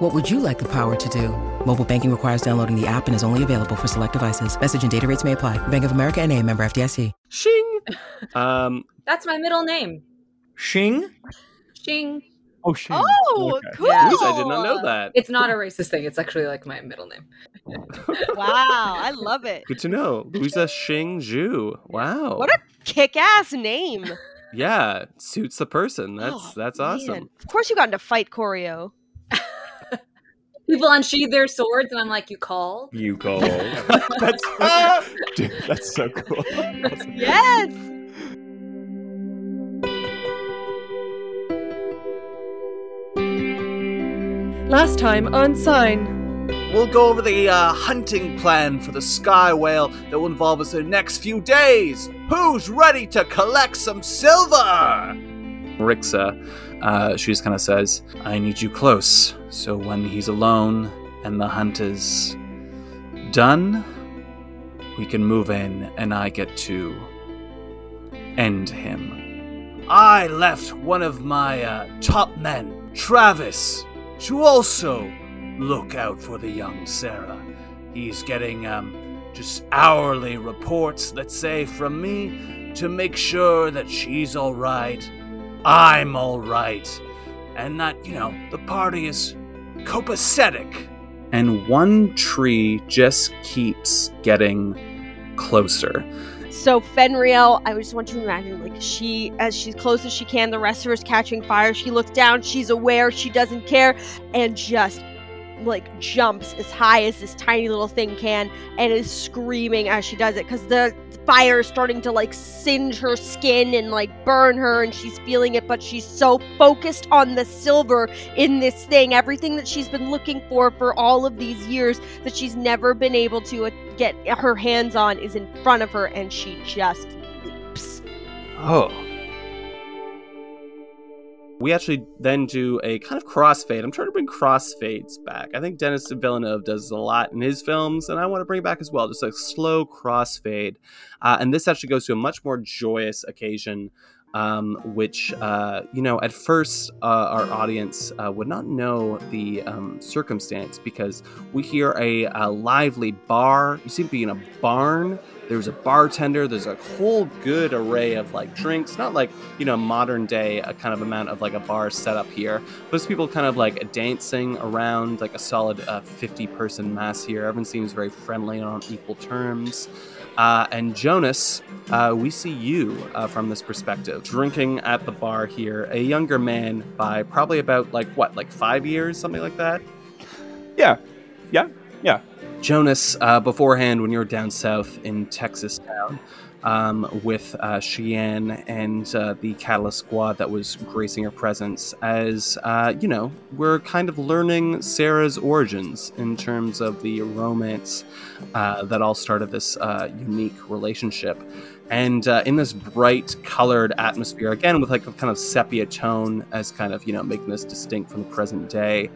What would you like the power to do? Mobile banking requires downloading the app and is only available for select devices. Message and data rates may apply. Bank of America and a member FDIC. Shing. Um, That's my middle name. Shing? Shing. Oh, Shing. Oh, Okay. cool. Yeah. I did not know that. It's not a racist thing. It's actually like my middle name. Wow, I love it. Good to know. Louisa Xing Zhu. Wow. What a kick-ass name. yeah, suits the person. That's Oh, that's man. awesome. Of course, you got into fight choreo. People unsheathe their swords, and I'm like, "You call?" You go. that's, ah! Dude, that's so cool. Yes. Last time on Sign. We'll go over the uh, hunting plan for the sky whale that will involve us in the next few days. Who's ready to collect some silver? Rixa, uh, she just kind of says, I need you close, so when he's alone and the hunt is done, we can move in and I get to end him. I left one of my uh, top men, Travis, to also look out for the young Sarah. He's getting um, just hourly reports, let's say, from me to make sure that she's all right, I'm all right, and that, you know, the party is copacetic. And one tree just keeps getting closer. So Fenriel, I just want to imagine, like she, as she's close as she can, the rest of her is catching fire. She looks down, she's aware, she doesn't care, and just like jumps as high as this tiny little thing can, and is screaming as she does it because the fire is starting to like singe her skin and like burn her, and she's feeling it. But she's so focused on the silver in this thing, everything that she's been looking for for all of these years that she's never been able to uh, get her hands on is in front of her and she just leaps. Oh. We actually then do a kind of crossfade. I'm trying to bring crossfades back. I think Denis Villeneuve does a lot in his films, and I want to bring back as well. Just a slow crossfade. Uh, and this actually goes to a much more joyous occasion, um, which, uh, you know, at first uh, our audience uh, would not know the um, circumstance because we hear a, a lively bar. You seem to be in a barn there's a bartender there's a whole good array of like drinks not like you know modern day a kind of amount of like a bar set up here but it's people kind of like dancing around like a solid uh, 50 person mass here everyone seems very friendly and on equal terms uh, and Jonas, uh, we see you uh, from this perspective, drinking at the bar here, a younger man by probably about like what, like five years, something like that. Yeah. Yeah. Yeah. Jonas, uh, beforehand, when you were down south in Texas town um, with uh, Cheyenne and uh, the Catalyst squad that was gracing her presence, as uh, you know, we're kind of learning Sarah's origins in terms of the romance uh, that all started this uh, unique relationship. And in this bright colored atmosphere, again with like a kind of sepia tone as kind of, you know, making this distinct from the present day.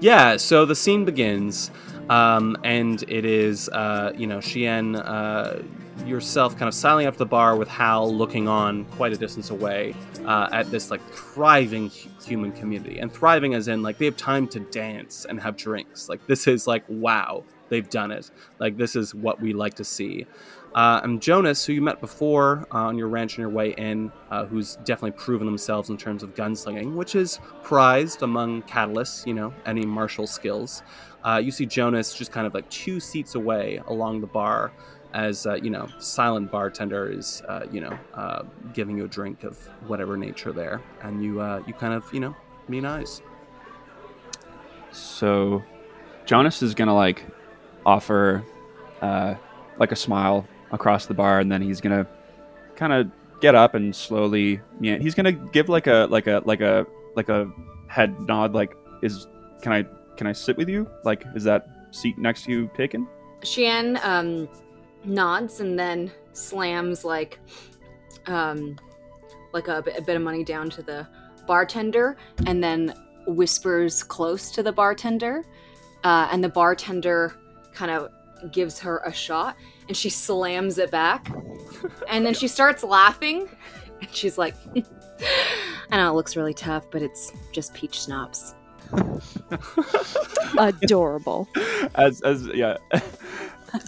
Yeah, so the scene begins. Um, and it is, uh, you know, Cheyenne, uh, yourself kind of sidling up to the bar with Hal looking on quite a distance away uh, at this like thriving human community. And thriving as in like they have time to dance and have drinks. Like this is like, wow, they've done it. Like this is what we like to see. Uh, and Jonas, who you met before uh, on your ranch on your way in, uh, who's definitely proven themselves in terms of gunslinging, which is prized among catalysts, you know, any martial skills. Uh, you see Jonas just kind of like two seats away along the bar as, uh, you know, silent bartender is, uh, you know, uh, giving you a drink of whatever nature there. And you, uh, you kind of, you know, mean eyes. So, Jonas is gonna like offer uh, like a smile across the bar, and then he's gonna kind of get up and slowly. Yeah, he's gonna give like a like a like a like a head nod. Like, is can I can I sit with you? Like, is that seat next to you taken? Cheyenne um, nods and then slams like um like a, bit- a bit of money down to the bartender and then whispers close to the bartender uh, and the bartender kind of gives her a shot and she slams it back and then she starts laughing and she's like i know it looks really tough but it's just peach schnapps Adorable. as as yeah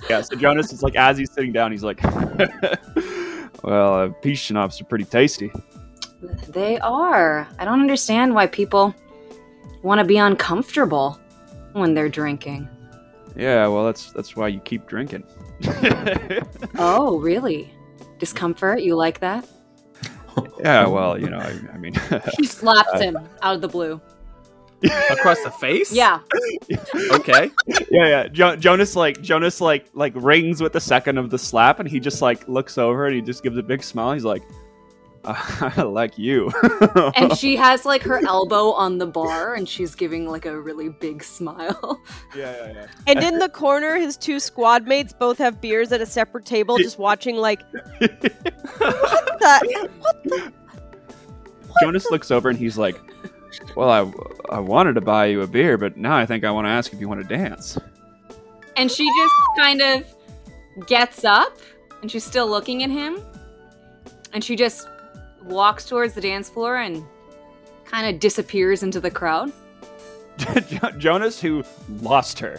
yeah so jonas is like as he's sitting down he's like well uh, peach schnapps are pretty tasty They are. I don't understand why people want to be uncomfortable when they're drinking. yeah well that's that's why you keep drinking Oh, really? Discomfort? You like that? yeah well you know i, I mean She slaps him out of the blue. Across the face? Yeah. Okay. yeah yeah jo- jonas like jonas like like rings with the second of the slap and he just like looks over and he just gives a big smile he's like uh, i like you And she has like her elbow on the bar and she's giving like a really big smile. yeah yeah yeah And in the corner, his two squad mates both have beers at a separate table, just watching like what the what the Jonas looks over and he's like, "Well, I I wanted to buy you a beer, but now I think I want to ask if you want to dance." And she just kind of gets up and she's still looking at him. And she just walks towards the dance floor and kind of disappears into the crowd. Jonas, who lost her,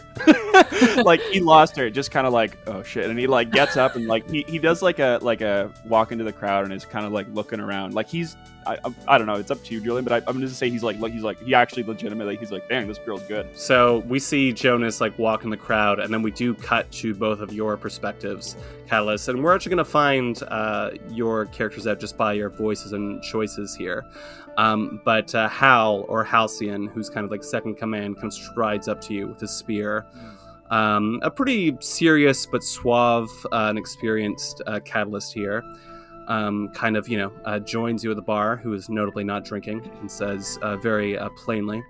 like he lost her, just kind of like, "Oh shit!" And he like gets up and like he, he does like a like a walk into the crowd and is kind of like looking around, like he's I, I, I don't know, it's up to you, Julian, but I, I'm gonna say he's like he's like he actually legitimately he's like, "Dang, this girl's good." So we see Jonas like walk in the crowd, and then we do cut to both of your perspectives, Catalyst, and we're actually going to find uh, your characters out just by your voices and choices here. Um, but uh, Hal or Halcyon, who's kind of like second command, comes strides up to you with his spear. Um, a pretty serious but suave uh, and experienced uh, catalyst here. Um, kind of, you know, uh, joins you at the bar, who is notably not drinking, and says uh, very uh, plainly,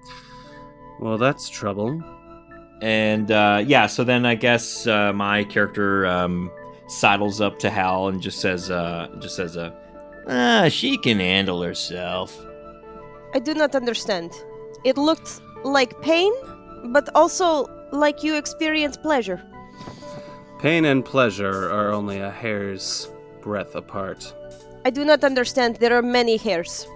"Well, that's trouble." And uh, yeah, so then I guess uh, my character um, sidles up to Hal and just says, uh, just says, uh, ah, she can handle herself. I do not understand. It looked like pain, but also like you experienced pleasure. Pain and pleasure are only a hair's breadth apart. I do not understand. There are many hairs.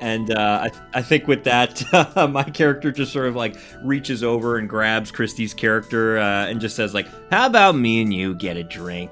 And uh, I, th- I think with that, my character just sort of like reaches over and grabs Kristi's character uh, and just says like, "How about me and you get a drink?"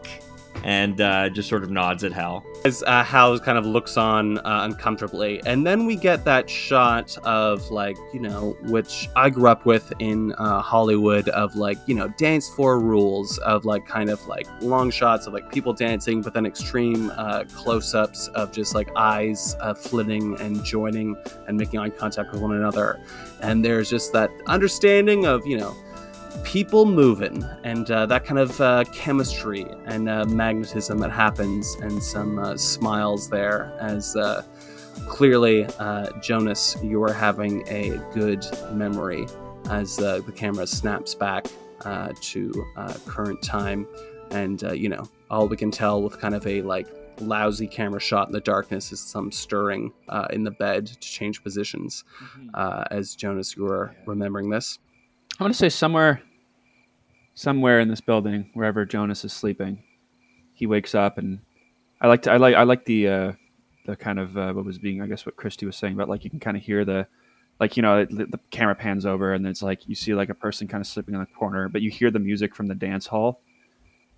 And uh, just sort of nods at Hal. As uh, Hal kind of looks on uh, uncomfortably, and then we get that shot of like you know, which I grew up with in uh, Hollywood of like you know, dance floor rules of like kind of like long shots of like people dancing, but then extreme uh, close-ups of just like eyes uh, flitting and joining and making eye contact with one another, and there's just that understanding of you know people moving and uh, that kind of uh, chemistry and uh, magnetism that happens and some uh, smiles there as uh, clearly uh, jonas you are having a good memory as uh, the camera snaps back uh, to uh, current time. And uh, you know all we can tell with kind of a like lousy camera shot in the darkness is some stirring uh, in the bed to change positions uh, as jonas you are remembering this. I want to say somewhere, somewhere in this building, wherever Jonas is sleeping, he wakes up, and I like to, I like, I like the, uh, the kind of uh, what was being, I guess, what Kristi was saying about like you can kind of hear the, like you know, the, the camera pans over, and it's like you see like a person kind of sleeping in the corner, but you hear the music from the dance hall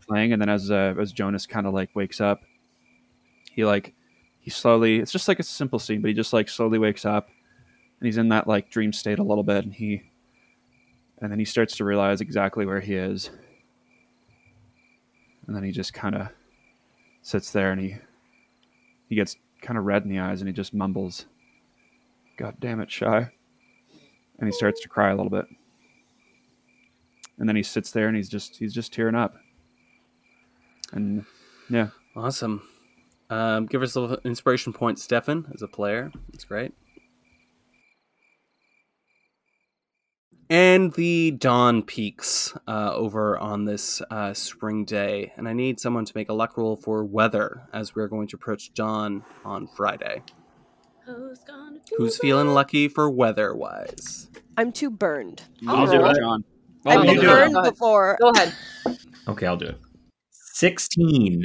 playing, and then as uh, as Jonas kind of like wakes up, he like he slowly, it's just like a simple scene, but he just like slowly wakes up, and he's in that like dream state a little bit, and he and then he starts to realize exactly where he is and then he just kind of sits there and he he gets kind of red in the eyes and he just mumbles god damn it shy and he starts to cry a little bit and then he sits there and he's just he's just tearing up and yeah Awesome. Um, give us a little inspiration point, Stefan, as a player. That's great. And the dawn peaks uh, over on this uh, spring day, and I need someone to make a luck roll for weather as we're going to approach dawn on Friday. Who's gonna Who's feeling lucky for weather wise? I'm too burned. I'll, do it, John. I've been do burned Go before. Go ahead. Okay, I'll do it. 16.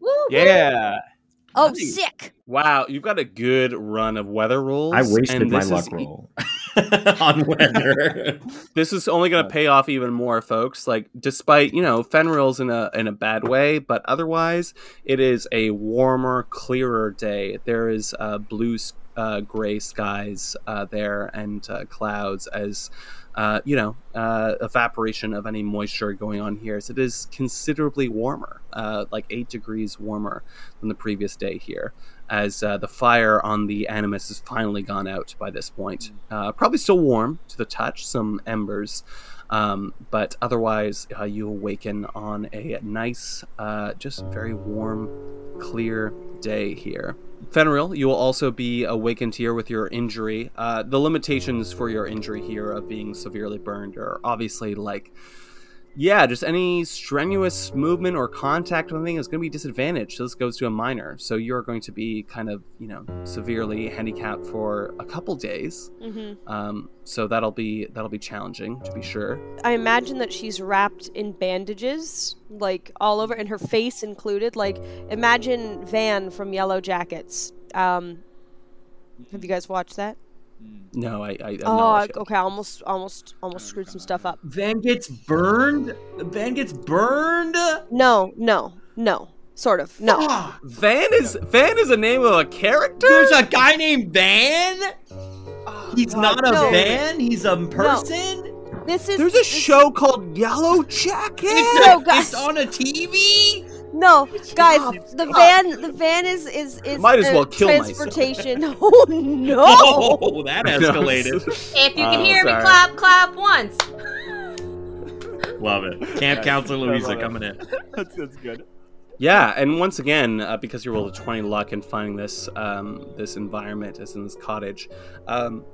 Woo, Yeah. Oh, Nice. sick. Wow, you've got a good run of weather rolls. I wasted and my luck is- roll on weather. This is only going to pay off even more, folks. Like, despite you know Fenrir's in a in a bad way, but otherwise, it is a warmer, clearer day. There is uh, blue, uh, gray skies uh, there and uh, clouds as. Uh, you know, uh, evaporation of any moisture going on here. So it is considerably warmer, uh, like eight degrees warmer than the previous day here, as uh, the fire on the Animus has finally gone out by this point. Uh, probably still warm to the touch, some embers, um, but otherwise uh, you awaken on a nice, uh, just very warm, clear day here. Fenrir, you will also be awakened here with your injury. Uh, the limitations for your injury here of being severely burned are obviously like yeah, just any strenuous movement or contact with anything is going to be disadvantaged. So this goes to a minor. So you're going to be kind of, you know, severely handicapped for a couple days. hmm Um, so that'll be that'll be challenging to be sure. I imagine that she's wrapped in bandages, like all over, and her face included. Like, imagine Van from Yellowjackets. Um, have you guys watched that? No, I. I, I Oh, no okay. I almost, almost, almost screwed some stuff up. Van gets burned? Van gets burned? No, no, no. Sort of. No. Ah, Van is Van is a name of a character. There's a guy named Van? He's God not a no. van, he's a person? This is. There's a this- show called Yellow Jacket. It's, No, a- guys. it's on a TV? No, guys. The van. The van is is is. Might as well kill myself. transportation. Oh no. Oh, that escalated. If you can Oh, hear me, clap, clap once. Love it. Camp Counselor Louisa coming in. That's, that's good. Yeah, and once again, uh, because you rolled a twenty luck in finding this um, this environment, as in this cottage, um,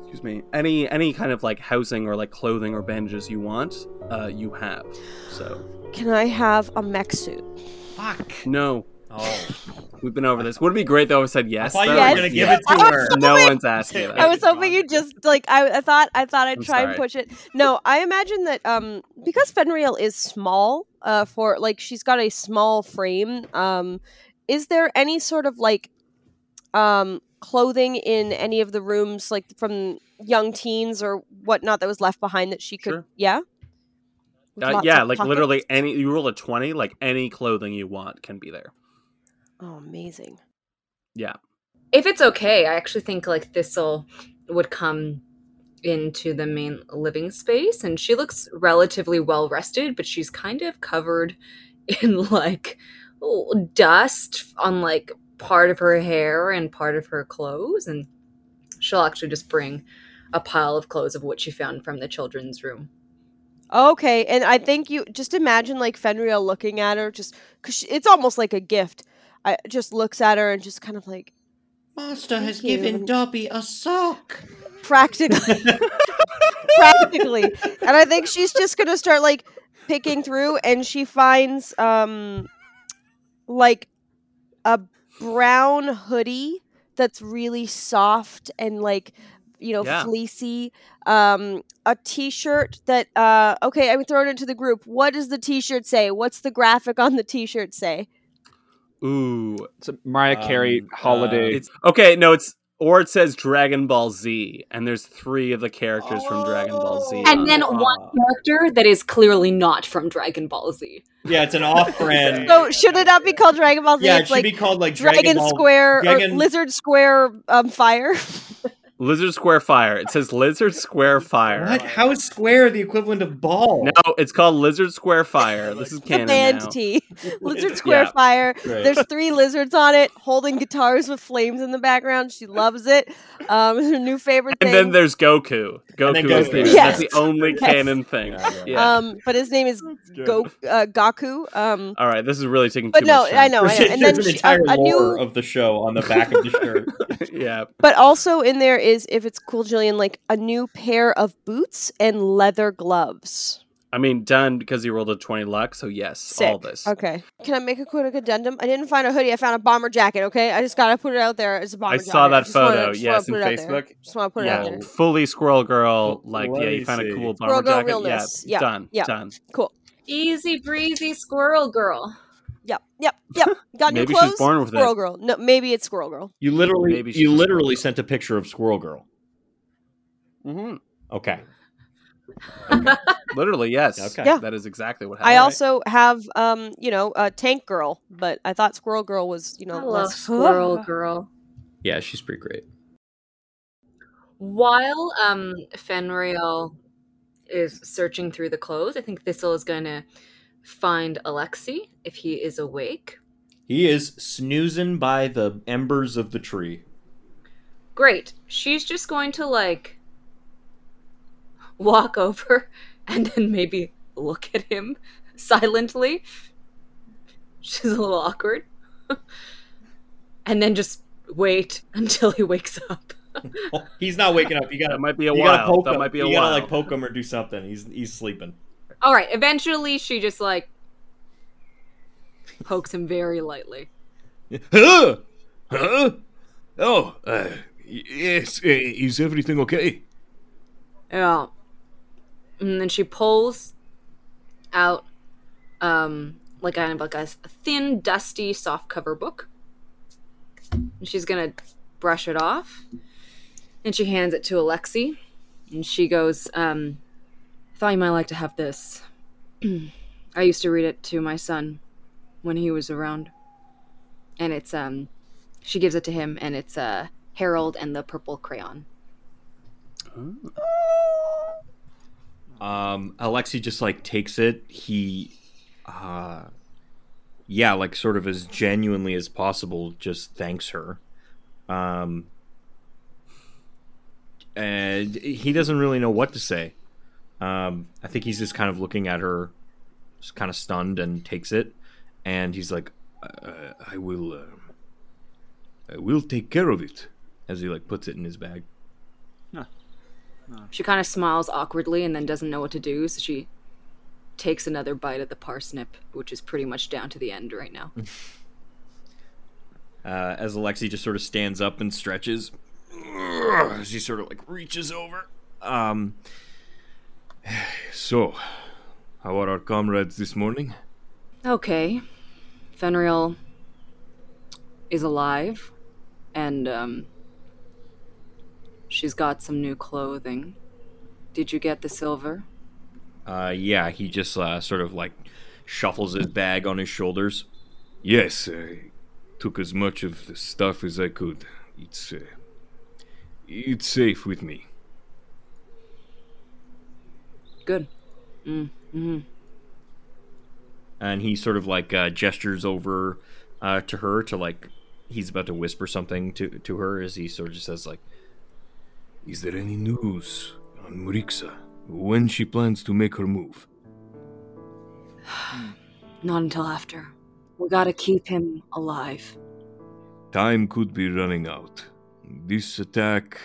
excuse me, any any kind of like housing or like clothing or bandages you want, uh, you have. So Can I have a mech suit? Fuck. no, Oh. we've been over this. Would it be great though if I said yes? I thought you though? Yes. were going to give Yeah. it to her. No one's asking that. I was hoping you just like I, I thought I thought I'd I'm try and push it. No, I imagine that um because Fenriel is small uh for like she's got a small frame um is there any sort of like um clothing in any of the rooms like from young teens or whatnot that was left behind that she could Sure. yeah Uh, yeah, like pockets? literally any. You roll a twenty, like any clothing you want can be there. oh amazing Yeah. If it's okay, I actually think like this'll would come into the main living space, and she looks relatively well rested, but she's kind of covered in like oh, dust on like part of her hair and part of her clothes, and she'll actually just bring a pile of clothes of what she found from the children's room. Okay, and I think you just imagine like Fenriel looking at her, just because it's almost like a gift. I just looks at her and just kind of like Master has you. given Dobby a sock. practically, practically, and I think she's just gonna start like picking through, and she finds um like a brown hoodie that's really soft and like you know Yeah. fleecy um a t-shirt that uh okay i'm throwing it to the group what does the t-shirt say what's the graphic on the t-shirt say Ooh, It's a Mariah Carey Um, holiday. it's okay. No, it's or it says Dragon Ball Z, and there's three of the characters from Dragon Ball Z. Oh. And then it. one character that is clearly not from Dragon Ball Z. Yeah, it's an off-brand. so should it not be called dragon ball z yeah, it it's should like be called like dragon, Dragon, Ball. square Dragon- or lizard square um fire Lizard Square Fire. It says Lizard Square Fire. What? How is square the equivalent of ball? No, it's called Lizard Square Fire. This is canon. the band now. tee lizard square Yeah. fire Great. there's three lizards on it holding guitars with flames in the background she loves it um it's her new favorite thing. And thing then there's Goku. And then Goku is Goku. the, Yes. that's the only Yes. canon thing. Yeah. um but his name is Go uh, Gaku um All right, this is really taking but too no much I know I know and then there's an she, a, entire a lore new of the show on the back of the shirt. yeah. but also in there is, if it's cool, Julian, like a new pair of boots and leather gloves. I mean, done because he rolled a 20 luck, so yes, Sick. all this. Okay. Can I make a quick addendum? I didn't find a hoodie. I found a bomber jacket. Okay. I just gotta put it out there as a bomber I jacket. saw that Just photo, just wanna yes, in put it out there. Facebook. Just want to put it out yeah, there. fully squirrel girl. Like, let yeah, you me found a see. cool Squirrel bomber girl jacket. realness. Yeah, Yeah, done, yeah. done. Cool. Easy breezy squirrel girl. Yep. Yep. Yep. Got new Maybe she's clothes. born with it. Squirrel girl. No, maybe it's squirrel girl. You literally, Maybe you literally squirrel. sent a picture of Squirrel Girl. Mm-hmm. Okay. Literally, yes. Okay. Yeah. That is exactly what happened. I happened. also have, um, you know, a tank girl, but I thought squirrel girl was, you know, I love less- squirrel girl. Yeah, she's pretty great. While um Fenriel is searching through the clothes, I think Thistle is going to find Alexi if he is awake. He is snoozing by the embers of the tree. Great. She's just going to like walk over and then maybe look at him silently. She's a little awkward. and then just wait until he wakes up. Oh, he's not waking up. You gotta, That might be a you gotta while. poke That him. might be a you while. gotta like poke him or do something. He's he's sleeping. All right, eventually she just like pokes him very lightly. Huh? Huh? Oh, uh, yes. Uh, is everything okay? Yeah. And then she pulls out um like kind of like a thin, dusty, soft cover book. And she's gonna brush it off. And she hands it to Alexi. And she goes, um, thought you might like to have this. I used to read it to my son when he was around. And it's um she gives it to him and it's uh Harold and the Purple Crayon. Um, Alexi just like takes it. He, uh, yeah, like sort of as genuinely as possible, just thanks her. Um, and he doesn't really know what to say. Um, I think he's just kind of looking at her, just kind of stunned, and takes it. And he's like, Uh, I will. Uh, I will take care of it. as he like puts it in his bag. She kind of smiles awkwardly and then doesn't know what to do, so she takes another bite of the parsnip, which is pretty much down to the end right now. Uh, as Alexi just sort of stands up and stretches, she sort of like reaches over. Um, So, how are our comrades this morning? Okay. Fenriel is alive, and um, she's got some new clothing. Did you get the silver? Uh, yeah, he just uh, sort of like shuffles his bag on his shoulders. Yes, I took as much of the stuff as I could. It's. Uh, it's safe with me. Good. Mm, hmm And he sort of like uh, gestures over uh, to her to like he's about to whisper something to to her as he sort of just says like, Is there any news on Murixa? When she plans to make her move? Not until after. We gotta keep him alive. Time could be running out. This attack.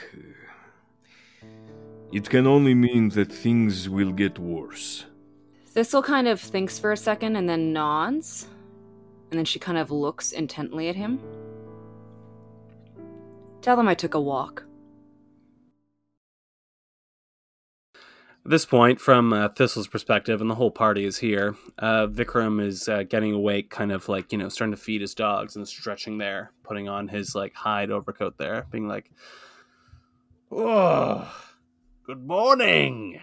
It can only mean that things will get worse. Thistle kind of thinks for a second and then nods. And then she kind of looks intently at him. Tell them I took a walk. At this point, from uh, Thistle's perspective, and the whole party is here, uh, Vikram is uh, getting awake, kind of like, you know, starting to feed his dogs and stretching there, putting on his, like, hide overcoat there, being like, Oh, good morning.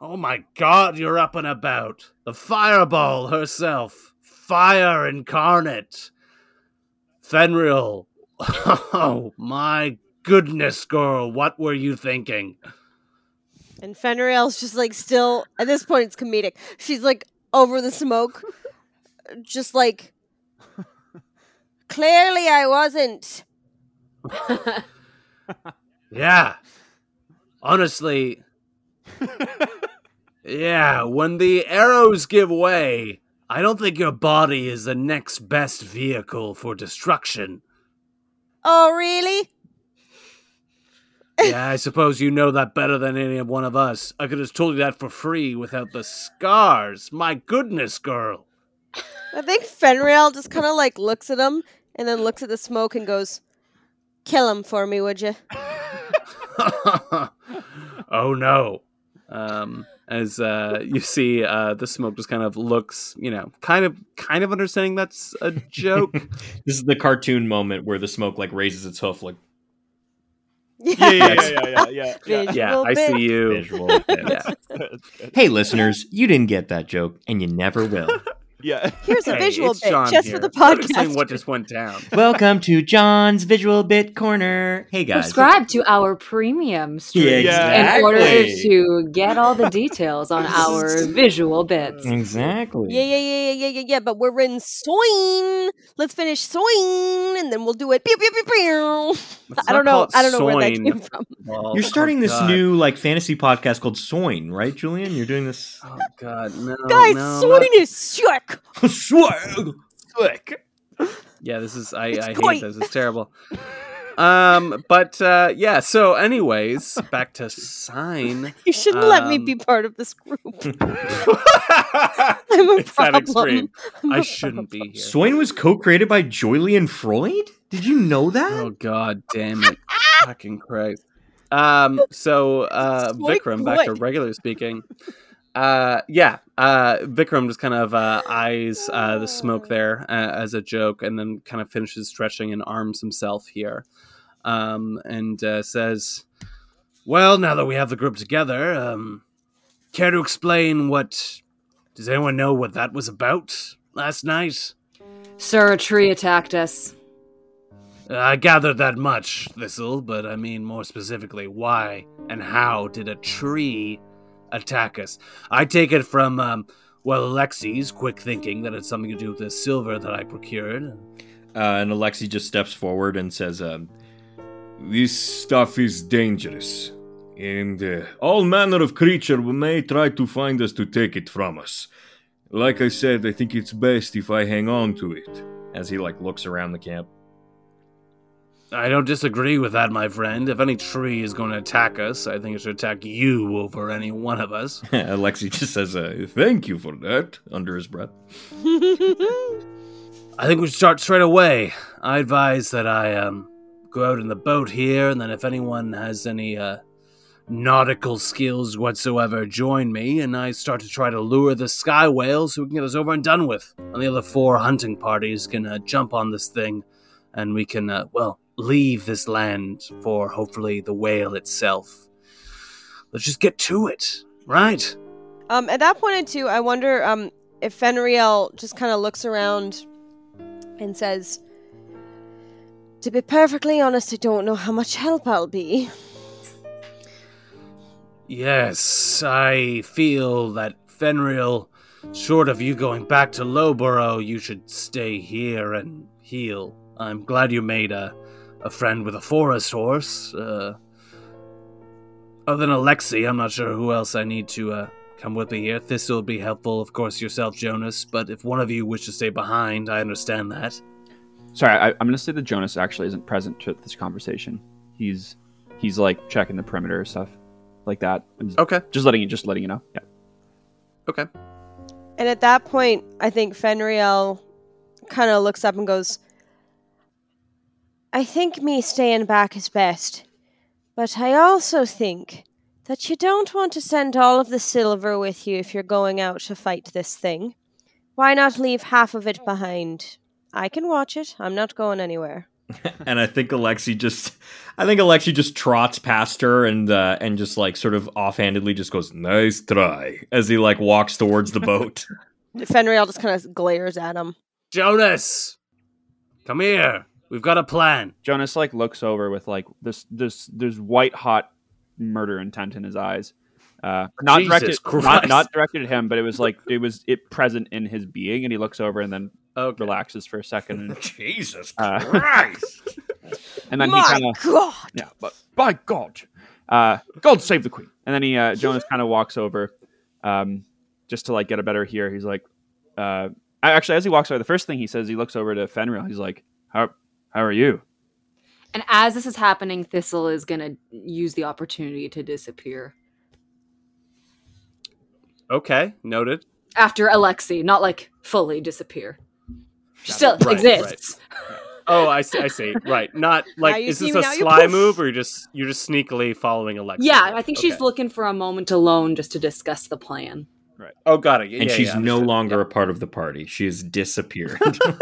Oh my god, you're up and about. The fireball herself. Fire incarnate. Fenrir. Oh my goodness, girl. What were you thinking? And Fenriel's just like still at this point it's comedic. She's like over the smoke, just like clearly I wasn't. Yeah. Honestly. yeah, when the arrows give way, I don't think your body is the next best vehicle for destruction. Oh really? Yeah, I suppose you know that better than any one of us. I could have told you that for free without the scars. My goodness, girl. I think Fenriel just kind of like looks at him and then looks at the smoke and goes, "Kill him for me, would you?" oh no. um, as uh, you see uh, the smoke just kind of looks, you know, kind of kind of understanding that's a joke. This is the cartoon moment where the smoke like raises its hoof, like Yeah, yeah, yeah, yeah, yeah. yeah. yeah, I bit. see you. visual. Yeah. hey, listeners, you didn't get that joke, and you never will. Yeah. Here's a Hey, visual bit John just here. for the Let explain podcast. what just went down. Welcome to John's Visual Bit Corner. Hey guys, Subscribe to our premium stream Yeah, in order to get all the details on our visual bits. Exactly. Yeah, yeah, yeah, yeah, yeah, yeah, yeah. But we're in Soin. Let's finish Soin, and then we'll do it. Pew, pew, pew, pew. I don't know. I don't know where that came from. Well, You're starting oh, this God. new like fantasy podcast called Soin, right, Julian? You're doing this. Oh God, no, Guys, no, Soin not- is sick. Swag. Yeah, this is I, I hate this. It's terrible. Um, but uh, yeah. So, anyways, back to sign. You shouldn't let me Um, be part of this group. I'm a it's that problem. extreme. I'm I a shouldn't be here. Soin was co-created by Julian Frid. Did you know that? Oh God, damn it! Fucking Christ. Um. So, uh, Vikram, back to regular speaking. Uh, yeah. Uh, Vikram just kind of uh, eyes uh, the smoke there uh, as a joke, and then kind of finishes stretching and arms himself here, um, and uh, says, Well, now that we have the group together, um, care to explain what. Does anyone know what that was about last night? Sir, a tree attacked us. I gathered that much, Thistle, but I mean more specifically, why and how did a tree attack us? I take it from, um, well, Alexi's quick thinking that it's something to do with the silver that I procured. Uh, and Alexi just steps forward and says, um, This stuff is dangerous, and uh, all manner of creature may try to find us to take it from us. Like I said, I think it's best if I hang on to it. as he like looks around the camp. I don't disagree with that, my friend. If any tree is going to attack us, I think it should attack you over any one of us. Alexi just says, uh, Thank you for that. under his breath. I think we should start straight away. I advise that I um go out in the boat here, and then if anyone has any uh, nautical skills whatsoever, join me, and I start to try to lure the sky whales so we can get this over and done with. And the other four hunting parties can uh, jump on this thing, and we can uh, well leave this land for hopefully the whale itself. Let's just get to it, right? Um, at that point in two, I wonder um, if Fenriel just kind of looks around and says, "To be perfectly honest, I don't know how much help I'll be." Yes, I feel that Fenrir, short of you going back to Lowborough, you should stay here and heal. I'm glad you made a, a friend with a forest horse. Uh, other than Alexi, I'm not sure who else I need to uh, come with me here. Thistle will be helpful, of course, yourself, Jonas, but if one of you wish to stay behind, I understand that. Sorry, I, I'm going to say that Jonas actually isn't present to this conversation. He's he's like checking the perimeter stuff, like that. Just, Okay. just letting you just letting you know. Yeah. Okay. And at that point, I think Fenriel kind of looks up and goes, I think me staying back is best. But I also think that you don't want to send all of the silver with you if you're going out to fight this thing. Why not leave half of it behind? I can watch it. I'm not going anywhere. and I think Alexi just, I think Alexi just trots past her and uh, and just like sort of offhandedly just goes Nice try. as he like walks towards the boat. Fenrir just kind of glares at him. Jonas! Come here. We've got a plan. Jonas like looks over with like this this there's white hot murder intent in his eyes. Uh, not Jesus directed, not, not directed at him, but it was like it was it present in his being, and he looks over and then Okay. relaxes for a second, and, Jesus uh, Christ! and then he My kind of God! yeah, but by God, uh, God save the queen. And then he uh, Jonas kind of walks over, um, just to like get a better hear. He's like, uh, actually, as he walks over, the first thing he says, he looks over to Fenrir. He's like, how how are you? And as this is happening, Thistle is gonna use the opportunity to disappear Okay, noted. after Alexi, not like fully disappear. She still Right, exists. Oh, I see. I see. Right, not like is this a sly move, or you're just you're just sneakily following Alexi? Yeah, I think she's Okay. looking for a moment alone just to discuss the plan. Oh, got it. Yeah, and she's yeah, no understood. longer a part of the party. She has disappeared.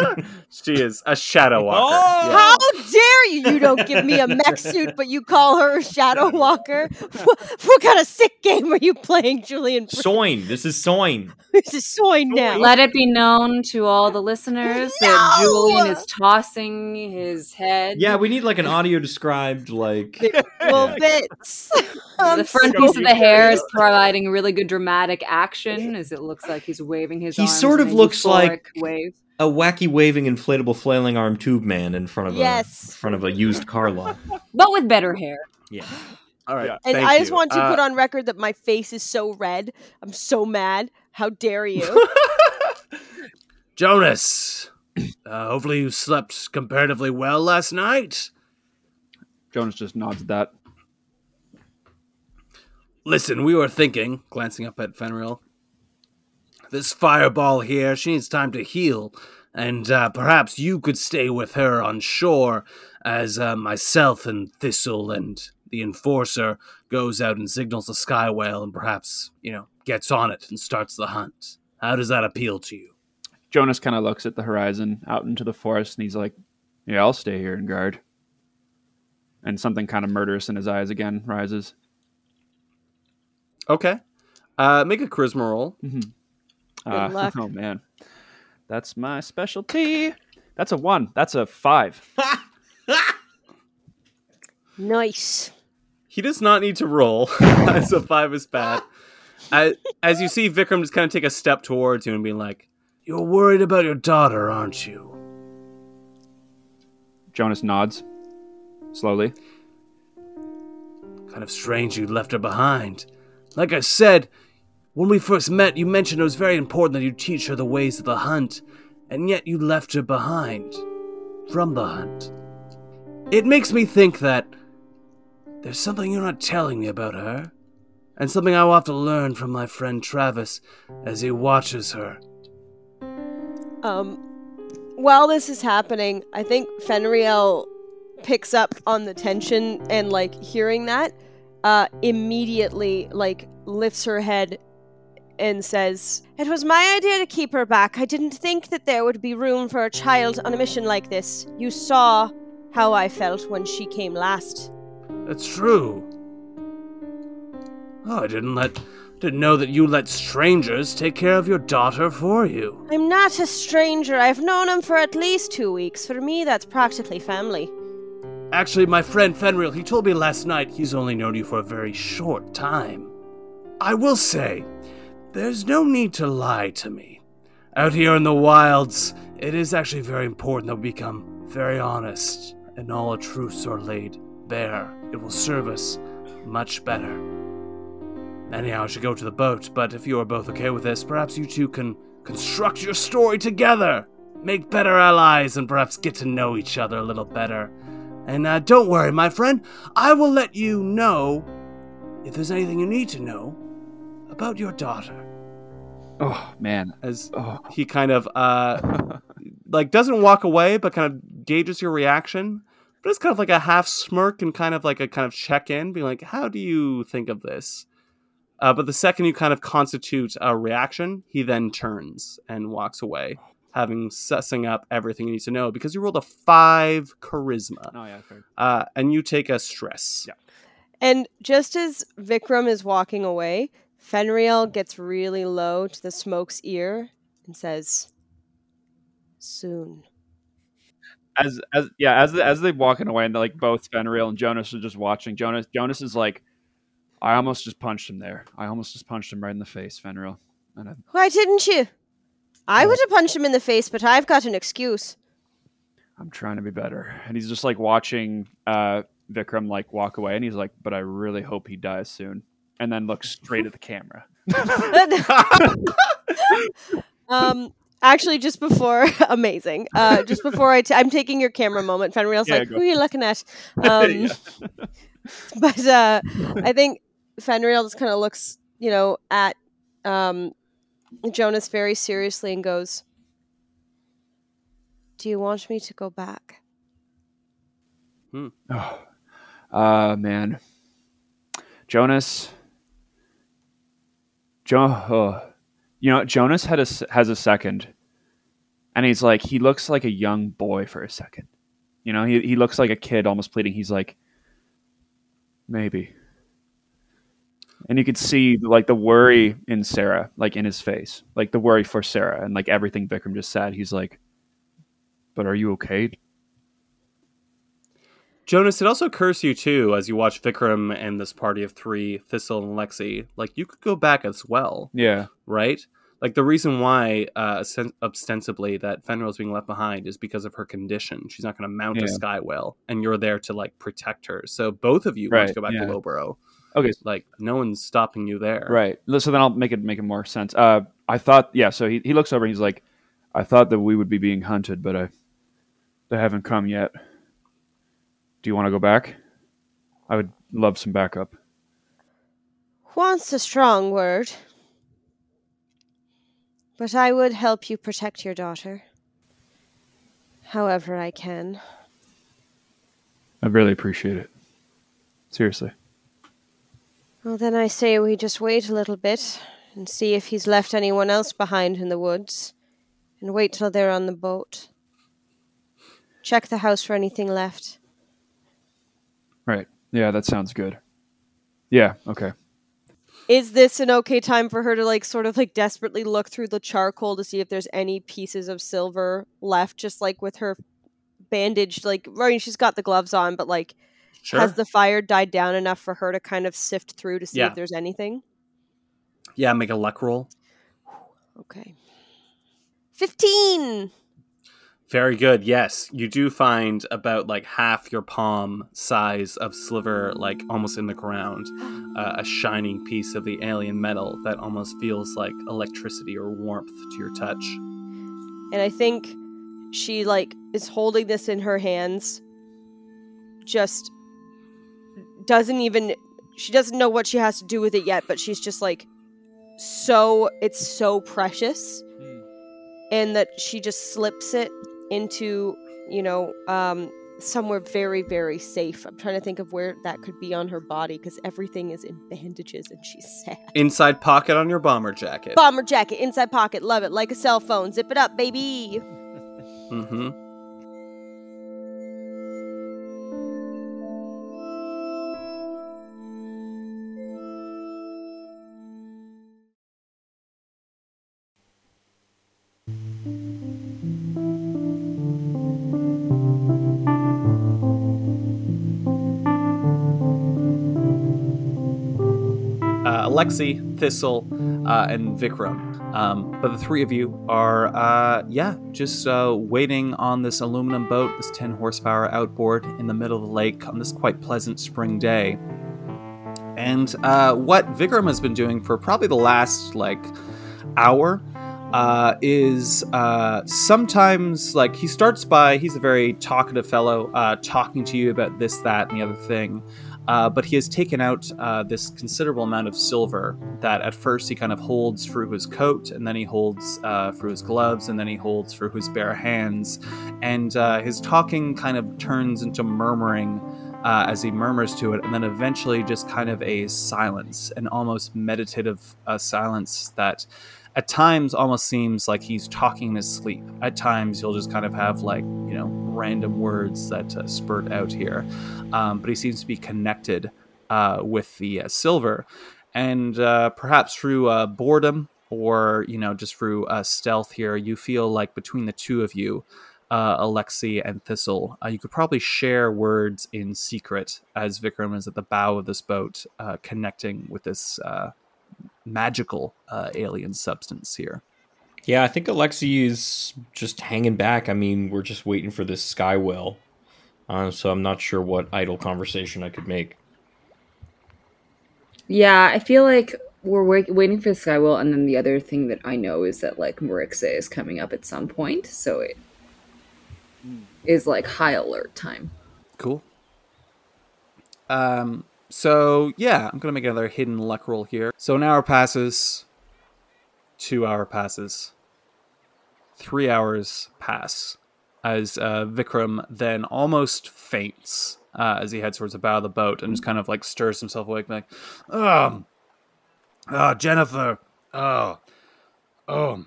she is a shadow walker. Oh! Yeah. How dare you? You don't give me a mech suit, but you call her a shadow walker. What, what kind of sick game are you playing, Julian? Soin. This is Soin. This is soy now. Let it be known to all the listeners that Julian is tossing his head. Yeah, we need like an audio described like Little bits. the front piece of the hair is providing really good dramatic action as it looks like he's waving his He arms sort of looks like- wave. a wacky waving inflatable flailing arm tube man in front of Yes. a in front of a used car lot. But with better hair. Yeah. All right. And I just you. want to Uh, put on record that my face is so red. I'm so mad. How dare you? Jonas, uh, hopefully you slept comparatively well last night. Jonas just nods at that. Listen, we were thinking, glancing up at Fenrir. This fireball here, she needs time to heal, and uh, perhaps you could stay with her on shore as uh, myself and Thistle and the Enforcer goes out and signals the Sky Whale and perhaps, you know, gets on it and starts the hunt. How does that appeal to you? Jonas kind of looks at the horizon out into the forest and he's like, Yeah, I'll stay here and guard. And something kind of murderous in his eyes again rises. Okay. Uh, make a charisma roll. Uh, luck. Oh, man. That's my specialty. That's a one. That's a five. nice. He does not need to roll, so five is bad. As, as you see Vikram just kind of take a step towards you and be like, You're worried about your daughter, aren't you? Jonas nods slowly. Kind of strange you left her behind. Like I said, when we first met, you mentioned it was very important that you teach her the ways of the hunt, and yet you left her behind. From the hunt. It makes me think that there's something you're not telling me about her, and something I will have to learn from my friend Travis as he watches her. Um, while this is happening, I think Fenriel picks up on the tension and like hearing that, uh, immediately like lifts her head and says, "It was my idea to keep her back. I didn't think that there would be room for a child on a mission like this. You saw how I felt when she came last." That's true. Oh, I didn't let didn't know that you let strangers take care of your daughter for you. I'm not a stranger. I've known him for at least two weeks. For me, that's practically family. Actually, my friend Fenrir, he told me last night he's only known you for a very short time. I will say, there's no need to lie to me. Out here in the wilds, it is actually very important that we become very honest and all our truths are laid bare. It will serve us much better. Anyhow, I should go to the boat, but if you are both okay with this, perhaps you two can construct your story together, make better allies, and perhaps get to know each other a little better. And uh, don't worry, my friend, I will let you know if there's anything you need to know about your daughter. Oh, man. as Oh. he kind of uh like doesn't walk away but kind of gauges your reaction but it's kind of like a half smirk and kind of like a kind of check in being like how do you think of this uh, but the second you kind of constitute a reaction he then turns and walks away having sussing up everything you need to know because you rolled a five charisma Oh, yeah, fair. uh, and you take a stress Yeah. And just as Vikram is walking away, Fenriel gets really low to the smoke's ear and says, Soon. as as yeah as as they're walking away and like both Fenrir and Jonas are just watching. Jonas Jonas is like, I almost just punched him there. I almost just punched him right in the face, Fenrir. And I, Why didn't you? I would have punched him in the face, but I've got an excuse. I'm trying to be better. And he's just like watching uh Vikram like walk away, and he's like, but I really hope he dies soon. And then looks straight at the camera. um, Actually, just before, amazing. Uh, just before I, t- I'm taking your camera moment. Fenriel's Yeah, like, "Who are you looking at?" Um, but uh, I think Fenriel just kind of looks, you know, at um, Jonas very seriously and goes, "Do you want me to go back?" Oh, uh, man. Jonas. Jo- oh. You know, Jonas had a, has a second, and he's like, he looks like a young boy for a second. You know, he, he looks like a kid almost pleading. He's like, maybe. And you could see like the worry in Sarah, like in his face, like the worry for Sarah, and like everything Vikram just said. He's like, but are you okay? Jonas, it also occurs to you too as you watch Vikram and this party of three, Thistle and Lexi, like you could go back as well, Yeah. right? Like the reason why, uh, ostensibly, that Fenrir is being left behind is because of her condition. She's not going to mount a Yeah. sky whale, and you're there to like protect her. So both of you want to go back yeah. to Lowborough. Okay. Like no one's stopping you there. Right. So then I'll make it make it more sense. Uh, I thought, yeah. So he, he looks over and he's like, I thought that we would be being hunted, but I, they haven't come yet. Do you want to go back? I would love some backup. Wants a strong word, but I would help you protect your daughter, however I can. I really appreciate it. Seriously. Well, then I say we just wait a little bit and see if he's left anyone else behind in the woods, and wait till they're on the boat. Check the house for anything left. Right. Yeah, that sounds good. Yeah. Okay. Is this an okay time for her to like sort of like desperately look through the charcoal to see if there's any pieces of silver left, just like with her bandaged, like I mean she's got the gloves on, but like Sure. has the fire died down enough for her to kind of sift through to see Yeah. if there's anything? yeah, make a luck roll. Okay. Fifteen. Very good. Yes, you do find about like half your palm size of sliver, like almost in the ground, uh, a shining piece of the alien metal that almost feels like electricity or warmth to your touch. And I think she like is holding this in her hands. Just doesn't even she doesn't know what she has to do with it yet, but she's just like so it's so precious. And that she just slips it into, you know, um somewhere very very safe. I'm trying to think of where that could be on her body cuz everything is in bandages and she's sad. Inside pocket on your bomber jacket. Bomber jacket, inside pocket, love it like a cell phone. Zip it up, baby. mm-hmm. uh, Alexi, Thistle, uh, and Vikram. Um, but the three of you are, uh, yeah, just uh, waiting on this aluminum boat, this 10 horsepower outboard in the middle of the lake on this quite pleasant spring day. And uh, what Vikram has been doing for probably the last like hour uh, is uh, sometimes like he starts by he's a very talkative fellow, uh, talking to you about this, that, and the other thing. Uh, but he has taken out uh, this considerable amount of silver that at first he kind of holds through his coat, and then he holds uh, through his gloves, and then he holds through his bare hands. And uh, his talking kind of turns into murmuring uh, as he murmurs to it, and then eventually just kind of a silence, an almost meditative uh, silence that at times almost seems like he's talking in his sleep. At times he'll just kind of have like, you know, random words that uh, spurt out here. Um, but he seems to be connected uh, with the uh, silver. And uh, perhaps through uh, boredom or, you know, just through uh, stealth here, you feel like between the two of you, uh, Alexi and Thistle, uh, you could probably share words in secret as Vikram is at the bow of this boat, uh, connecting with this magical uh, alien substance here. Yeah, I think Alexi is just hanging back. I mean, we're just waiting for this sky whale. Uh, so I'm not sure what idle conversation I could make. Yeah, I feel like we're wait- waiting for sky whale, and then the other thing that I know is that like Marixa is coming up at some point, so it is like high alert time. Cool. Um. So yeah, I'm gonna make another hidden luck roll here. So an hour passes. Two hour passes. Three hours pass as uh, Vikram then almost faints uh, as he heads towards the bow of the boat and just kind of like stirs himself awake, like, Um. Ah, Jennifer. Oh. Oh.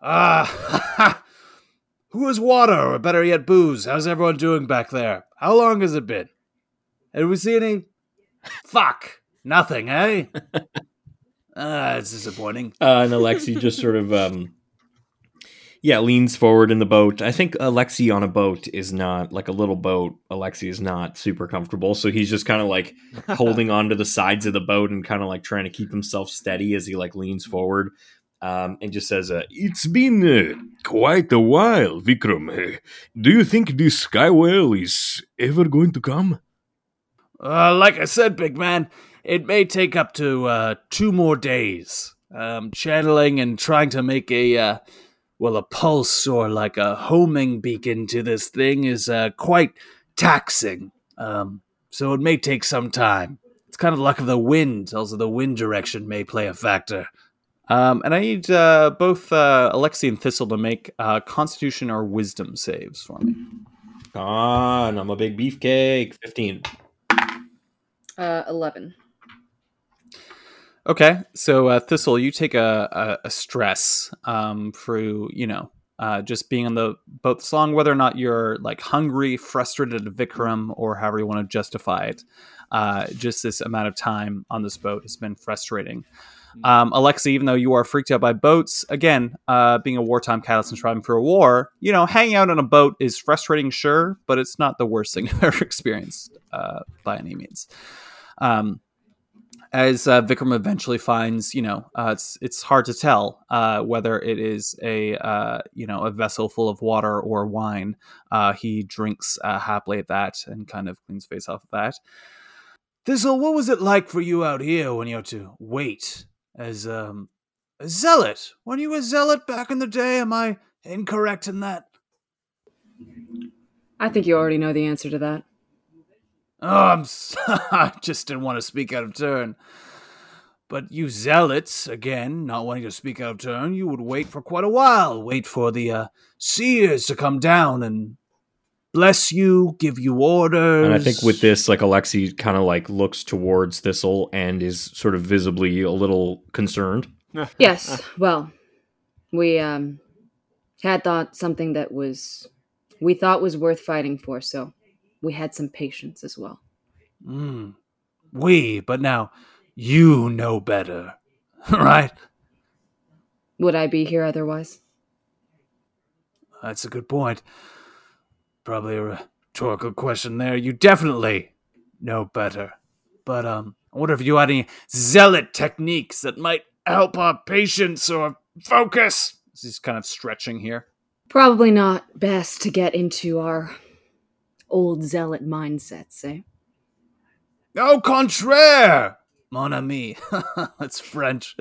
Ah. Who is water, or better yet, booze? How's everyone doing back there? How long has it been? Have we seen any? Fuck. Nothing, eh? Ah, it's disappointing. Uh, and Alexi just sort of, um, yeah, leans forward in the boat. I think Alexi on a boat is not like a little boat. Alexi is not super comfortable, so he's just kind of like holding onto the sides of the boat and kind of like trying to keep himself steady as he like leans forward. Um, and just says, uh, It's been uh, quite a while, Vikram. Uh, do you think this sky whale is ever going to come? Uh, like I said, big man, it may take up to uh, two more days. Um, channeling and trying to make a uh, well, a pulse or like a homing beacon to this thing is uh, quite taxing. Um, so it may take some time. It's kind of luck of the wind. Also, the wind direction may play a factor. um, and I need uh, both uh, Alexi and Thistle to make uh, Constitution or Wisdom saves for me. "On, I'm a big beefcake." Fifteen. Uh, eleven. Okay, so uh, Thistle, you take a, a, a stress um, through, you know, uh, just being on the boat this long, whether or not you're like hungry, frustrated at Vikram, or however you want to justify it. Uh, just this amount of time on this boat has been frustrating. Um, Alexi, even though you are freaked out by boats, again, uh, being a wartime catalyst and striving for a war, you know, hanging out on a boat is frustrating, sure, but it's not the worst thing I've ever experienced uh, by any means. Um, as uh, Vikram eventually finds, you know, uh, it's it's hard to tell uh, whether it is a uh, you know a vessel full of water or wine. Uh, he drinks happily at that and kind of cleans face off of that. Thistle, what was it like for you out here when you had to wait as um, a zealot? When you were a zealot back in the day, am I incorrect in that? I think you already know the answer to that. Oh, I'm s- I just didn't want to speak out of turn. But you zealots, again, not wanting to speak out of turn, you would wait for quite a while. Wait for the uh, seers to come down and bless you, give you orders. And I think with this, like Alexi kind of like looks towards Thistle and is sort of visibly a little concerned. Yes. Well, we um had thought something that was we thought was worth fighting for, so we had some patience as well. Mm, we, but now you know better, right? Would I be here otherwise? That's a good point. Probably a rhetorical question there. You definitely know better. But um, I wonder if you had any zealot techniques that might help our patience or focus. This is kind of stretching here. Probably not best to get into our old zealot mindsets, eh? Au contraire, mon ami. That's French.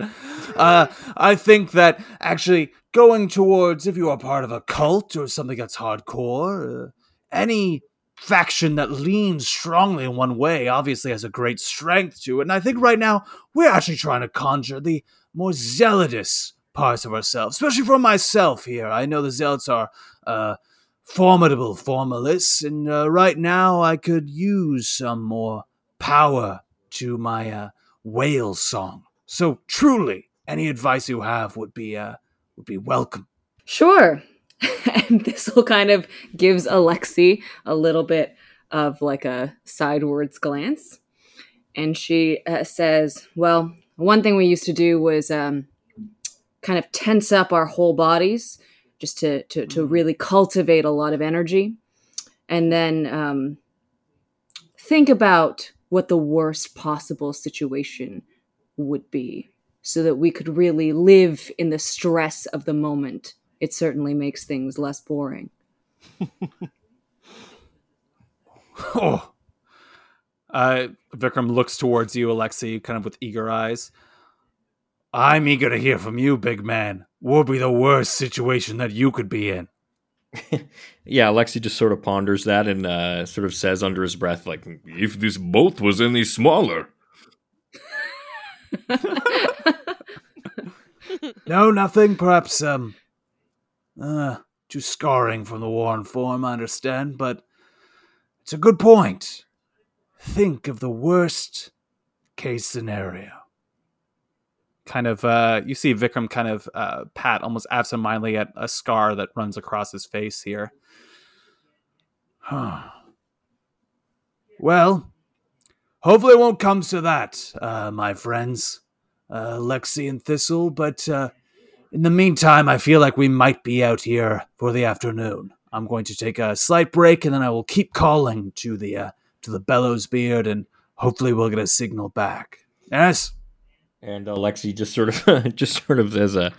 Uh, I think that actually going towards, if you are part of a cult or something that's hardcore, uh, any faction that leans strongly in one way obviously has a great strength to it. And I think right now we're actually trying to conjure the more zealotous parts of ourselves, especially for myself here. I know the zealots are uh, formidable formalists, and uh, right now I could use some more power to my uh, whale song. So truly, any advice you have would be uh, would be welcome. Sure. and this will kind of gives Alexi a little bit of like a sidewards glance. And she uh, says, Well, one thing we used to do was um, kind of tense up our whole bodies just to, to, to really cultivate a lot of energy. And then um, think about what the worst possible situation would be so that we could really live in the stress of the moment. It certainly makes things less boring. Oh, Uh, Vikram looks towards you, Alexi, kind of with eager eyes. I'm eager to hear from you, big man. What would be the worst situation that you could be in? yeah, Alexi just sort of ponders that and uh, sort of says under his breath, like, If this boat was any smaller. No, nothing. Perhaps, um, uh, just scarring from the war and form, I understand, but it's a good point. Think of the worst case scenario. Kind of, uh, you see Vikram kind of uh, pat almost absentmindedly at a scar that runs across his face here. Well, hopefully it won't come to that, uh, my friends, uh, Lexi and Thistle, but uh, in the meantime, I feel like we might be out here for the afternoon. I'm going to take a slight break and then I will keep calling to the uh, to the bellows beard and hopefully we'll get a signal back. Yes? And Alexi just sort of just sort of says a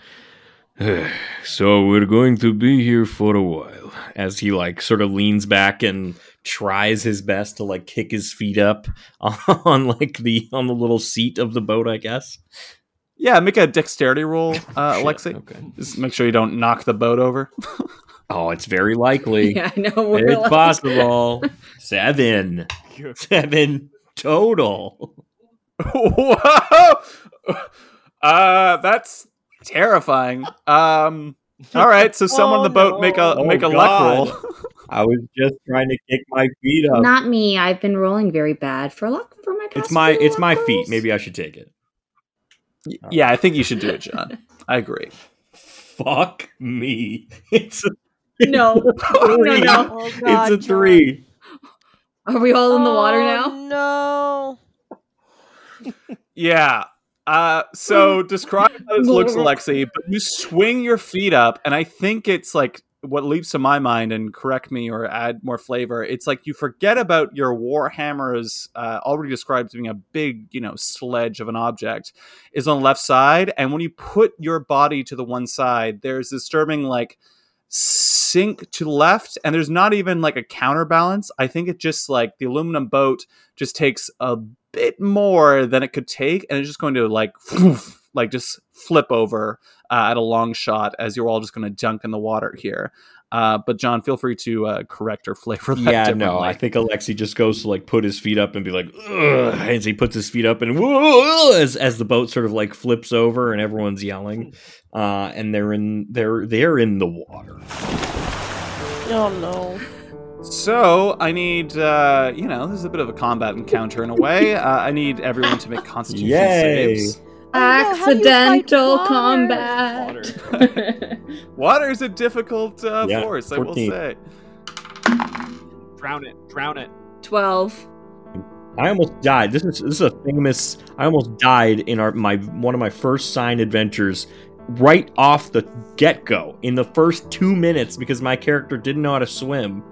So we're going to be here for a while. as he like sort of leans back and tries his best to like kick his feet up on like the on the little seat of the boat, I guess. Yeah, make a dexterity roll, uh, Shit, Alexi. Okay. Just make sure you don't knock the boat over. Oh, it's very likely. Yeah, I know. we're It's like- possible. Seven. Seven total. Whoa! Uh, that's terrifying. Um, all right, so someone on the boat make a Oh, make a God. luck roll. I was just trying to kick my feet up. Not me. I've been rolling very bad for luck for my past it's my it's my luck feet. Maybe I should take it. yeah, I think you should do it, John. I agree. Fuck me. It's a No. no, no. Oh God, it's a three. Are we all in the water Oh, now? No. Yeah. Uh, so describe how this looks, Alexi. But you swing your feet up, and I think it's like what leaps to my mind. And correct me or add more flavor. It's like you forget about your warhammers, uh, already described as being a big, you know, sledge of an object, is on the left side, and when you put your body to the one side, there's disturbing like sink to left, and there's not even like a counterbalance. I think it just like the aluminum boat just takes a bit more than it could take, and it's just going to like like just flip over uh, at a long shot as you're all just going to dunk in the water here. Uh, but John, feel free to uh, correct or flavor that. Yeah, no. I think Alexi just goes to like put his feet up and be like, Ugh, as he puts his feet up and whoa, as as the boat sort of like flips over and everyone's yelling, uh, and they're in they're they're in the water. Oh no. So I need, uh, you know, this is a bit of a combat encounter in a way. Uh, I need everyone to make Constitution Yay. saves. Oh, no, how do you fight Accidental water? combat. Water is a difficult uh, Yeah, force, I will say. Drown it. Drown it. Twelve. I almost died. This is this is a famous. I almost died in our my one of my first sign adventures, right off the get go in the first two minutes because my character didn't know how to swim,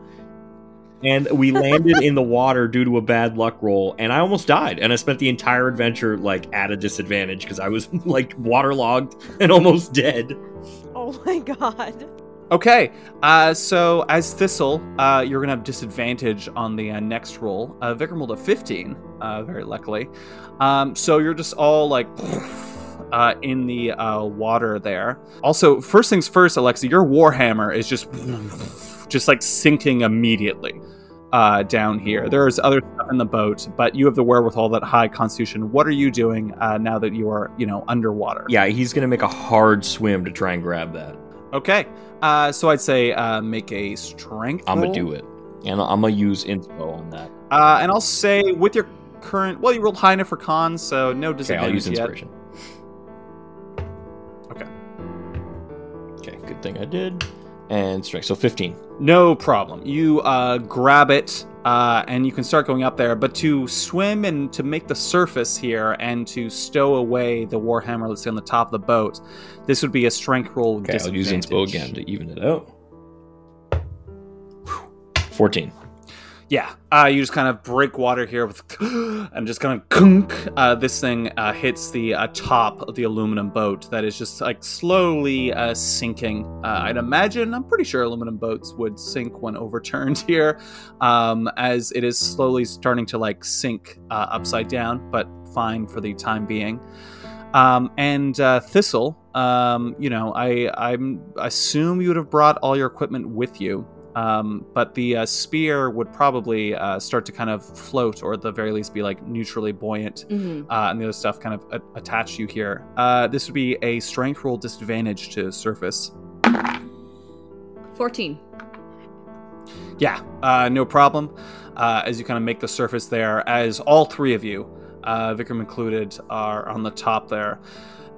and we landed in the water due to a bad luck roll, and I almost died, and I spent the entire adventure like at a disadvantage because I was like waterlogged and almost dead. Oh my god. Okay, uh, so as Thistle, uh, you're gonna have disadvantage on the uh, next roll. Uh, Vikram rolled a 15, uh, very luckily. Um, so you're just all like uh, in the uh, water there. Also, first things first, Alexi, your warhammer is just just like sinking immediately uh, down here. There's other stuff in the boat, but you have the wherewithal that high constitution. What are you doing uh, now that you are, you know, underwater? Yeah, he's gonna make a hard swim to try and grab that. Okay. Uh, so I'd say uh, make a strength. I'm gonna do it, and I'm gonna use inspo on that. Uh, and I'll say with your current, well, you rolled high enough for cons, so no Okay, disadvantage I'll use yet. inspiration. Okay. Okay, good thing I did. And strength, so 15. No problem. You uh, grab it, uh, and you can start going up there. But to swim and to make the surface here, and to stow away the warhammer, let's say on the top of the boat, this would be a strength roll. Okay, I'll use inspo again to even it out. 14. Yeah, uh, you just kind of break water here with, and just kind of kunk. Uh, this thing uh, hits the uh, top of the aluminum boat that is just like slowly uh, sinking. Uh, I'd imagine, I'm pretty sure aluminum boats would sink when overturned here, um, as it is slowly starting to like sink upside down, but fine for the time being. Um, and Thistle, um, you know, I I'm assume you would have brought all your equipment with you. Um, but the uh, spear would probably uh, start to kind of float, or at the very least be like neutrally buoyant, Mhm. uh, and the other stuff kind of a- attach you here. Uh, this would be a strength roll disadvantage to surface. 14. Yeah, uh, no problem. Uh, as you kind of make the surface there, as all three of you, uh, Vikram included, are on the top there.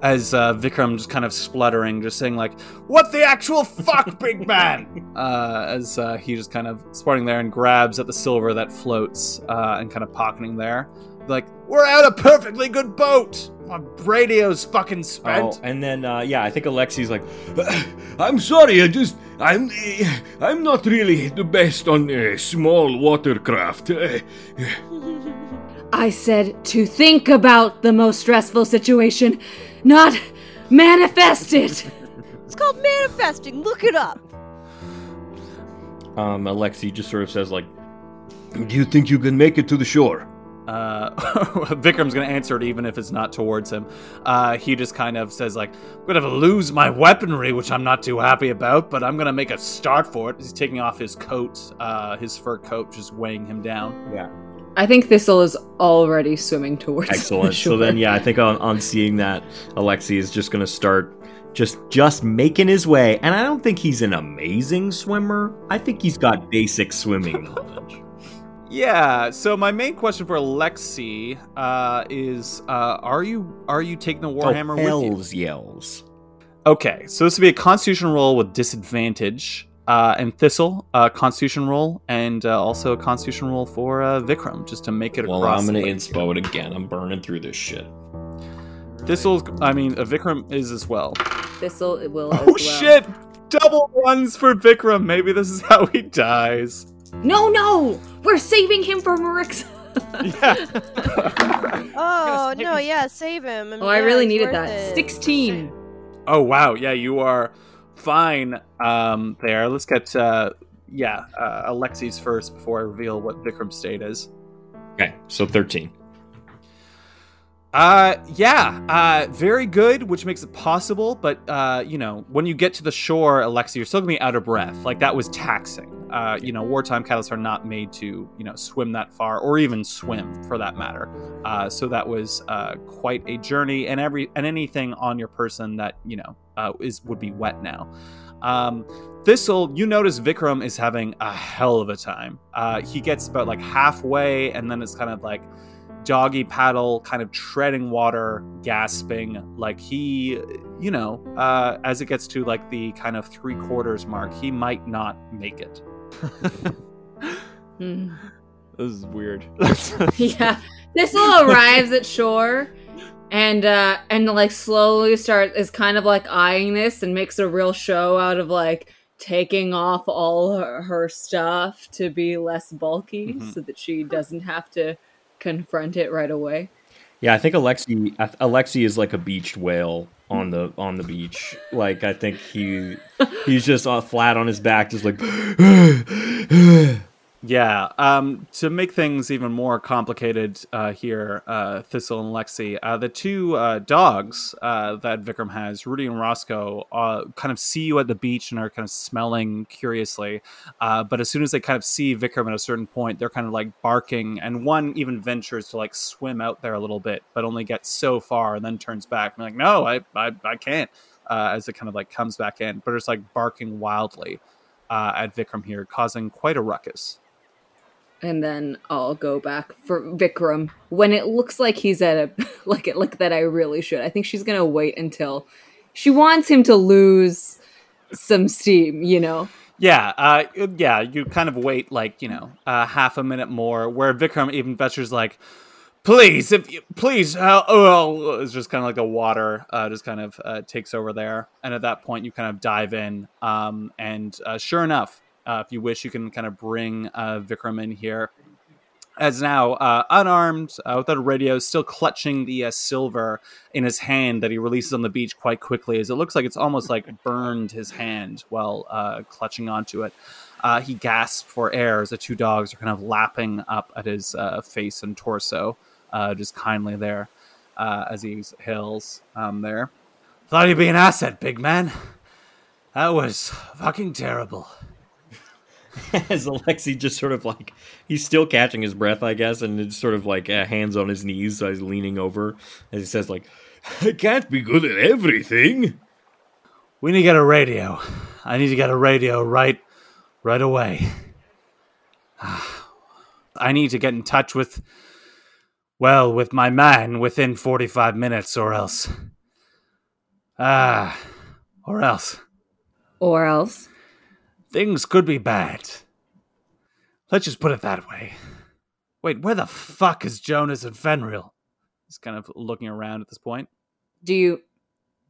As uh, Vikram just kind of spluttering, just saying like, "What the actual fuck, big man?" Uh, as uh, he just kind of sparting there and grabs at the silver that floats uh, and kind of pocketing there, like, "We're out a perfectly good boat. My radio's fucking spent." Oh, and then uh, yeah, I think Alexi's like, I'm sorry, I just I'm I'm not really the best on uh, small watercraft. I said to think about the most stressful situation, not manifest it. It's called manifesting. Look it up. um, Alexi just sort of says like, do you think you can make it to the shore? uh, Vikram's gonna answer it even if it's not towards him. Uh, he just kind of says like, "I'm gonna lose my weaponry, which I'm not too happy about, but I'm gonna make a start for it." He's taking off his coat, uh, his fur coat, just weighing him down. yeah, I think Thistle is already swimming towards the excellent. So then yeah, I think on on seeing that, Alexi is just gonna start. Just, just making his way, and I don't think he's an amazing swimmer. I think he's got basic swimming knowledge. Yeah. So my main question for Lexi uh, is: uh, Are you are you taking the warhammer oh, with you? yells. Okay, so this would be a Constitution roll with disadvantage, uh, and Thistle, uh, Constitution roll, and uh, also a Constitution roll for uh, Vikram, just to make it Well, across. I'm gonna inspo it again. I'm burning through this shit. Thistle, I mean, uh, Vikram is as well. Thistle it will. as Oh well. shit! Double ones for Vikram. Maybe this is how he dies. No, no, we're saving him for Marixa. Yeah. Oh no, yeah, save him. Oh, I really needed that. it. 16. oh wow. Yeah, you are fine um, there. Let's get uh, yeah uh, Alexi's first before I reveal what Vikram's state is. Okay, so 13. Uh, yeah, uh, very good, which makes it possible. But uh, you know, when you get to the shore, Alexi, you're still gonna be out of breath. Like that was taxing. Uh, you know, wartime catalysts are not made to you know swim that far, or even swim for that matter. Uh, so that was uh, quite a journey, and every and anything on your person that you know uh, is would be wet now. Um, Thistle, you notice Vikram is having a hell of a time. Uh, he gets about like halfway, and then it's kind of like doggy paddle, kind of treading water, gasping. Like he, you know, uh, as it gets to like the kind of three quarters mark, he might not make it. Hmm. This is weird. yeah. Thistle arrives at shore and uh and like slowly start is kind of like eyeing this and makes a real show out of like taking off all her, her stuff to be less bulky Mhm. so that she doesn't have to confront it right away. Yeah, I think Alexi Alexi is like a beached whale on the on the beach. Like I think he he's just uh, flat on his back, just like. Yeah. Um, to make things even more complicated uh, here, uh, Thistle and Lexi, uh, the two uh, dogs uh, that Vikram has, Rudy and Roscoe, uh, kind of see you at the beach and are kind of smelling curiously. But as soon as they kind of see Vikram at a certain point, they're kind of like barking, and one even ventures to like swim out there a little bit, but only gets so far and then turns back. And like, no, I, I, I can't. As it kind of like comes back in, but it's like barking wildly at Vikram here, causing quite a ruckus. And then I'll go back for Vikram when it looks like he's at a like it like that I really should. I think she's gonna wait until she wants him to lose some steam, you know. Yeah, uh, yeah. You kind of wait like you know uh, half a minute more, where Vikram even ventures like, "Please, if you, please." Uh, oh, it's just kind of like the water uh, just kind of uh, takes over there, and at that point you kind of dive in, um, and uh, sure enough, uh, if you wish, you can kind of bring uh, Vikram in here. As now uh, unarmed, uh, without a radio, still clutching the uh, silver in his hand that he releases on the beach quite quickly, as it looks like it's almost like burned his hand while uh, clutching onto it. He gasps for air as the two dogs are kind of lapping up at his face and torso, just kindly there as he exhales um, there. Thought you'd be an asset, big man. That was fucking terrible. As Alexi just sort of like he's still catching his breath, I guess, and it's sort of like uh, hands on his knees, so he's leaning over as he says, "Like, I can't be good at everything. We need to get a radio. I need to get a radio right, right away. I need to get in touch with, well, with my man within 45 minutes or else. Ah, or else. Or else? Things could be bad. Let's just put it that way. Wait, where the fuck is Jonas and Fenrir? He's kind of looking around at this point. Do you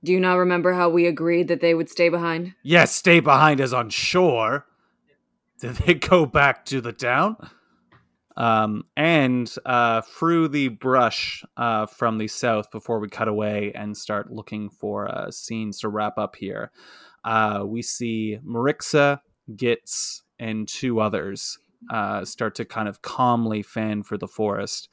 do you not remember how we agreed that they would stay behind? Yes, stay behind us on shore. Did they go back to the town? Um, and uh, through the brush uh, from the south, before we cut away and start looking for uh, scenes to wrap up here, uh, we see Marixa, Gitz, and two others uh, start to kind of calmly fan for the forest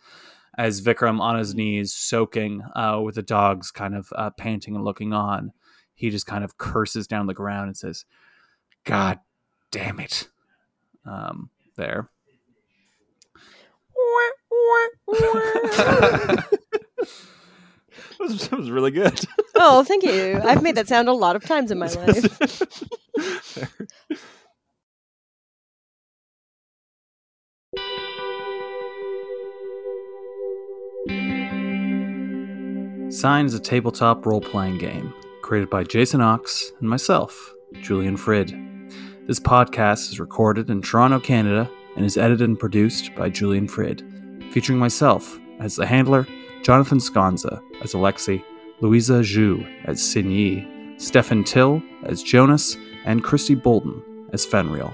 as Vikram on his knees, soaking uh, with the dogs kind of uh, panting and looking on. He just kind of curses down the ground and says, God damn it. Um, there. That was, that was really good. Oh, thank you. I've made that sound a lot of times in my life. Sign is a tabletop role playing game created by Jason Ox and myself, Julian Frid. This podcast is recorded in Toronto, Canada, and is edited and produced by Julian Frid, featuring myself as the handler, Jonathan Sconza as Alexi, Louisa Zhu as Xin Yi, Stefan Till as Jonas, and Kristi Boulton as Fenrir.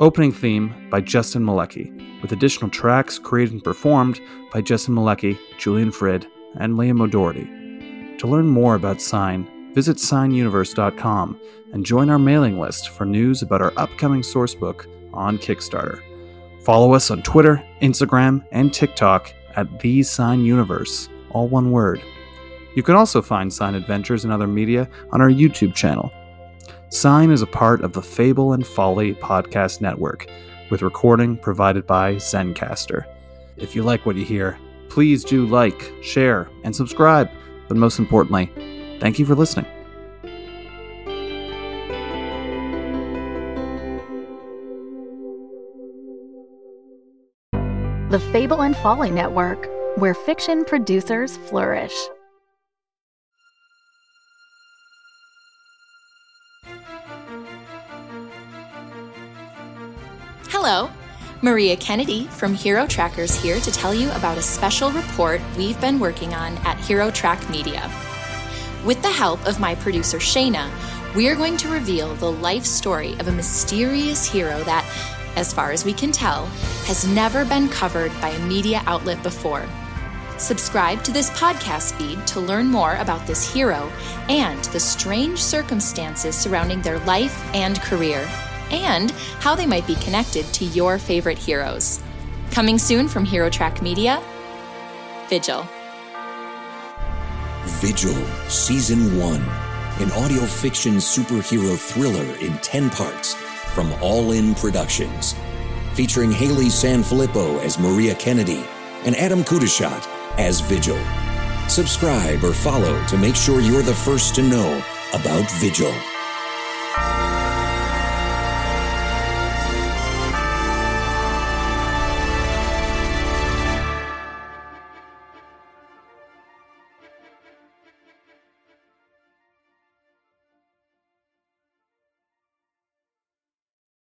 Opening theme by Justin Malecki, with additional tracks created and performed by Justin Malecki, Julian Frid, and Liam O'Doherty. To learn more about Sign, visit signuniverse.com and join our mailing list for news about our upcoming sourcebook on Kickstarter. Follow us on Twitter, Instagram, and TikTok at The Sign Universe, all one word. You can also find Sign Adventures and other media on our YouTube channel. Sign is a part of the Fable and Folly podcast network, with recording provided by Zencastr. If you like what you hear, please do like, share, and subscribe. But most importantly, thank you for listening. The Fable and Folly Network, where fiction producers flourish. Hello, Maria Kennedy from Hero Trackers here to tell you about a special report we've been working on at Hero Track Media. With the help of my producer Shayna, we are going to reveal the life story of a mysterious hero that, as far as we can tell, has never been covered by a media outlet before. Subscribe to this podcast feed to learn more about this hero and the strange circumstances surrounding their life and career, and how they might be connected to your favorite heroes. Coming soon from Hero Track Media, Vigil. Vigil, Season 1, an audio fiction superhero thriller in 10 parts from All In Productions. Featuring Haley Sanfilippo as Maria Kennedy and Adam Kudashat as Vigil. Subscribe or follow to make sure you're the first to know about Vigil.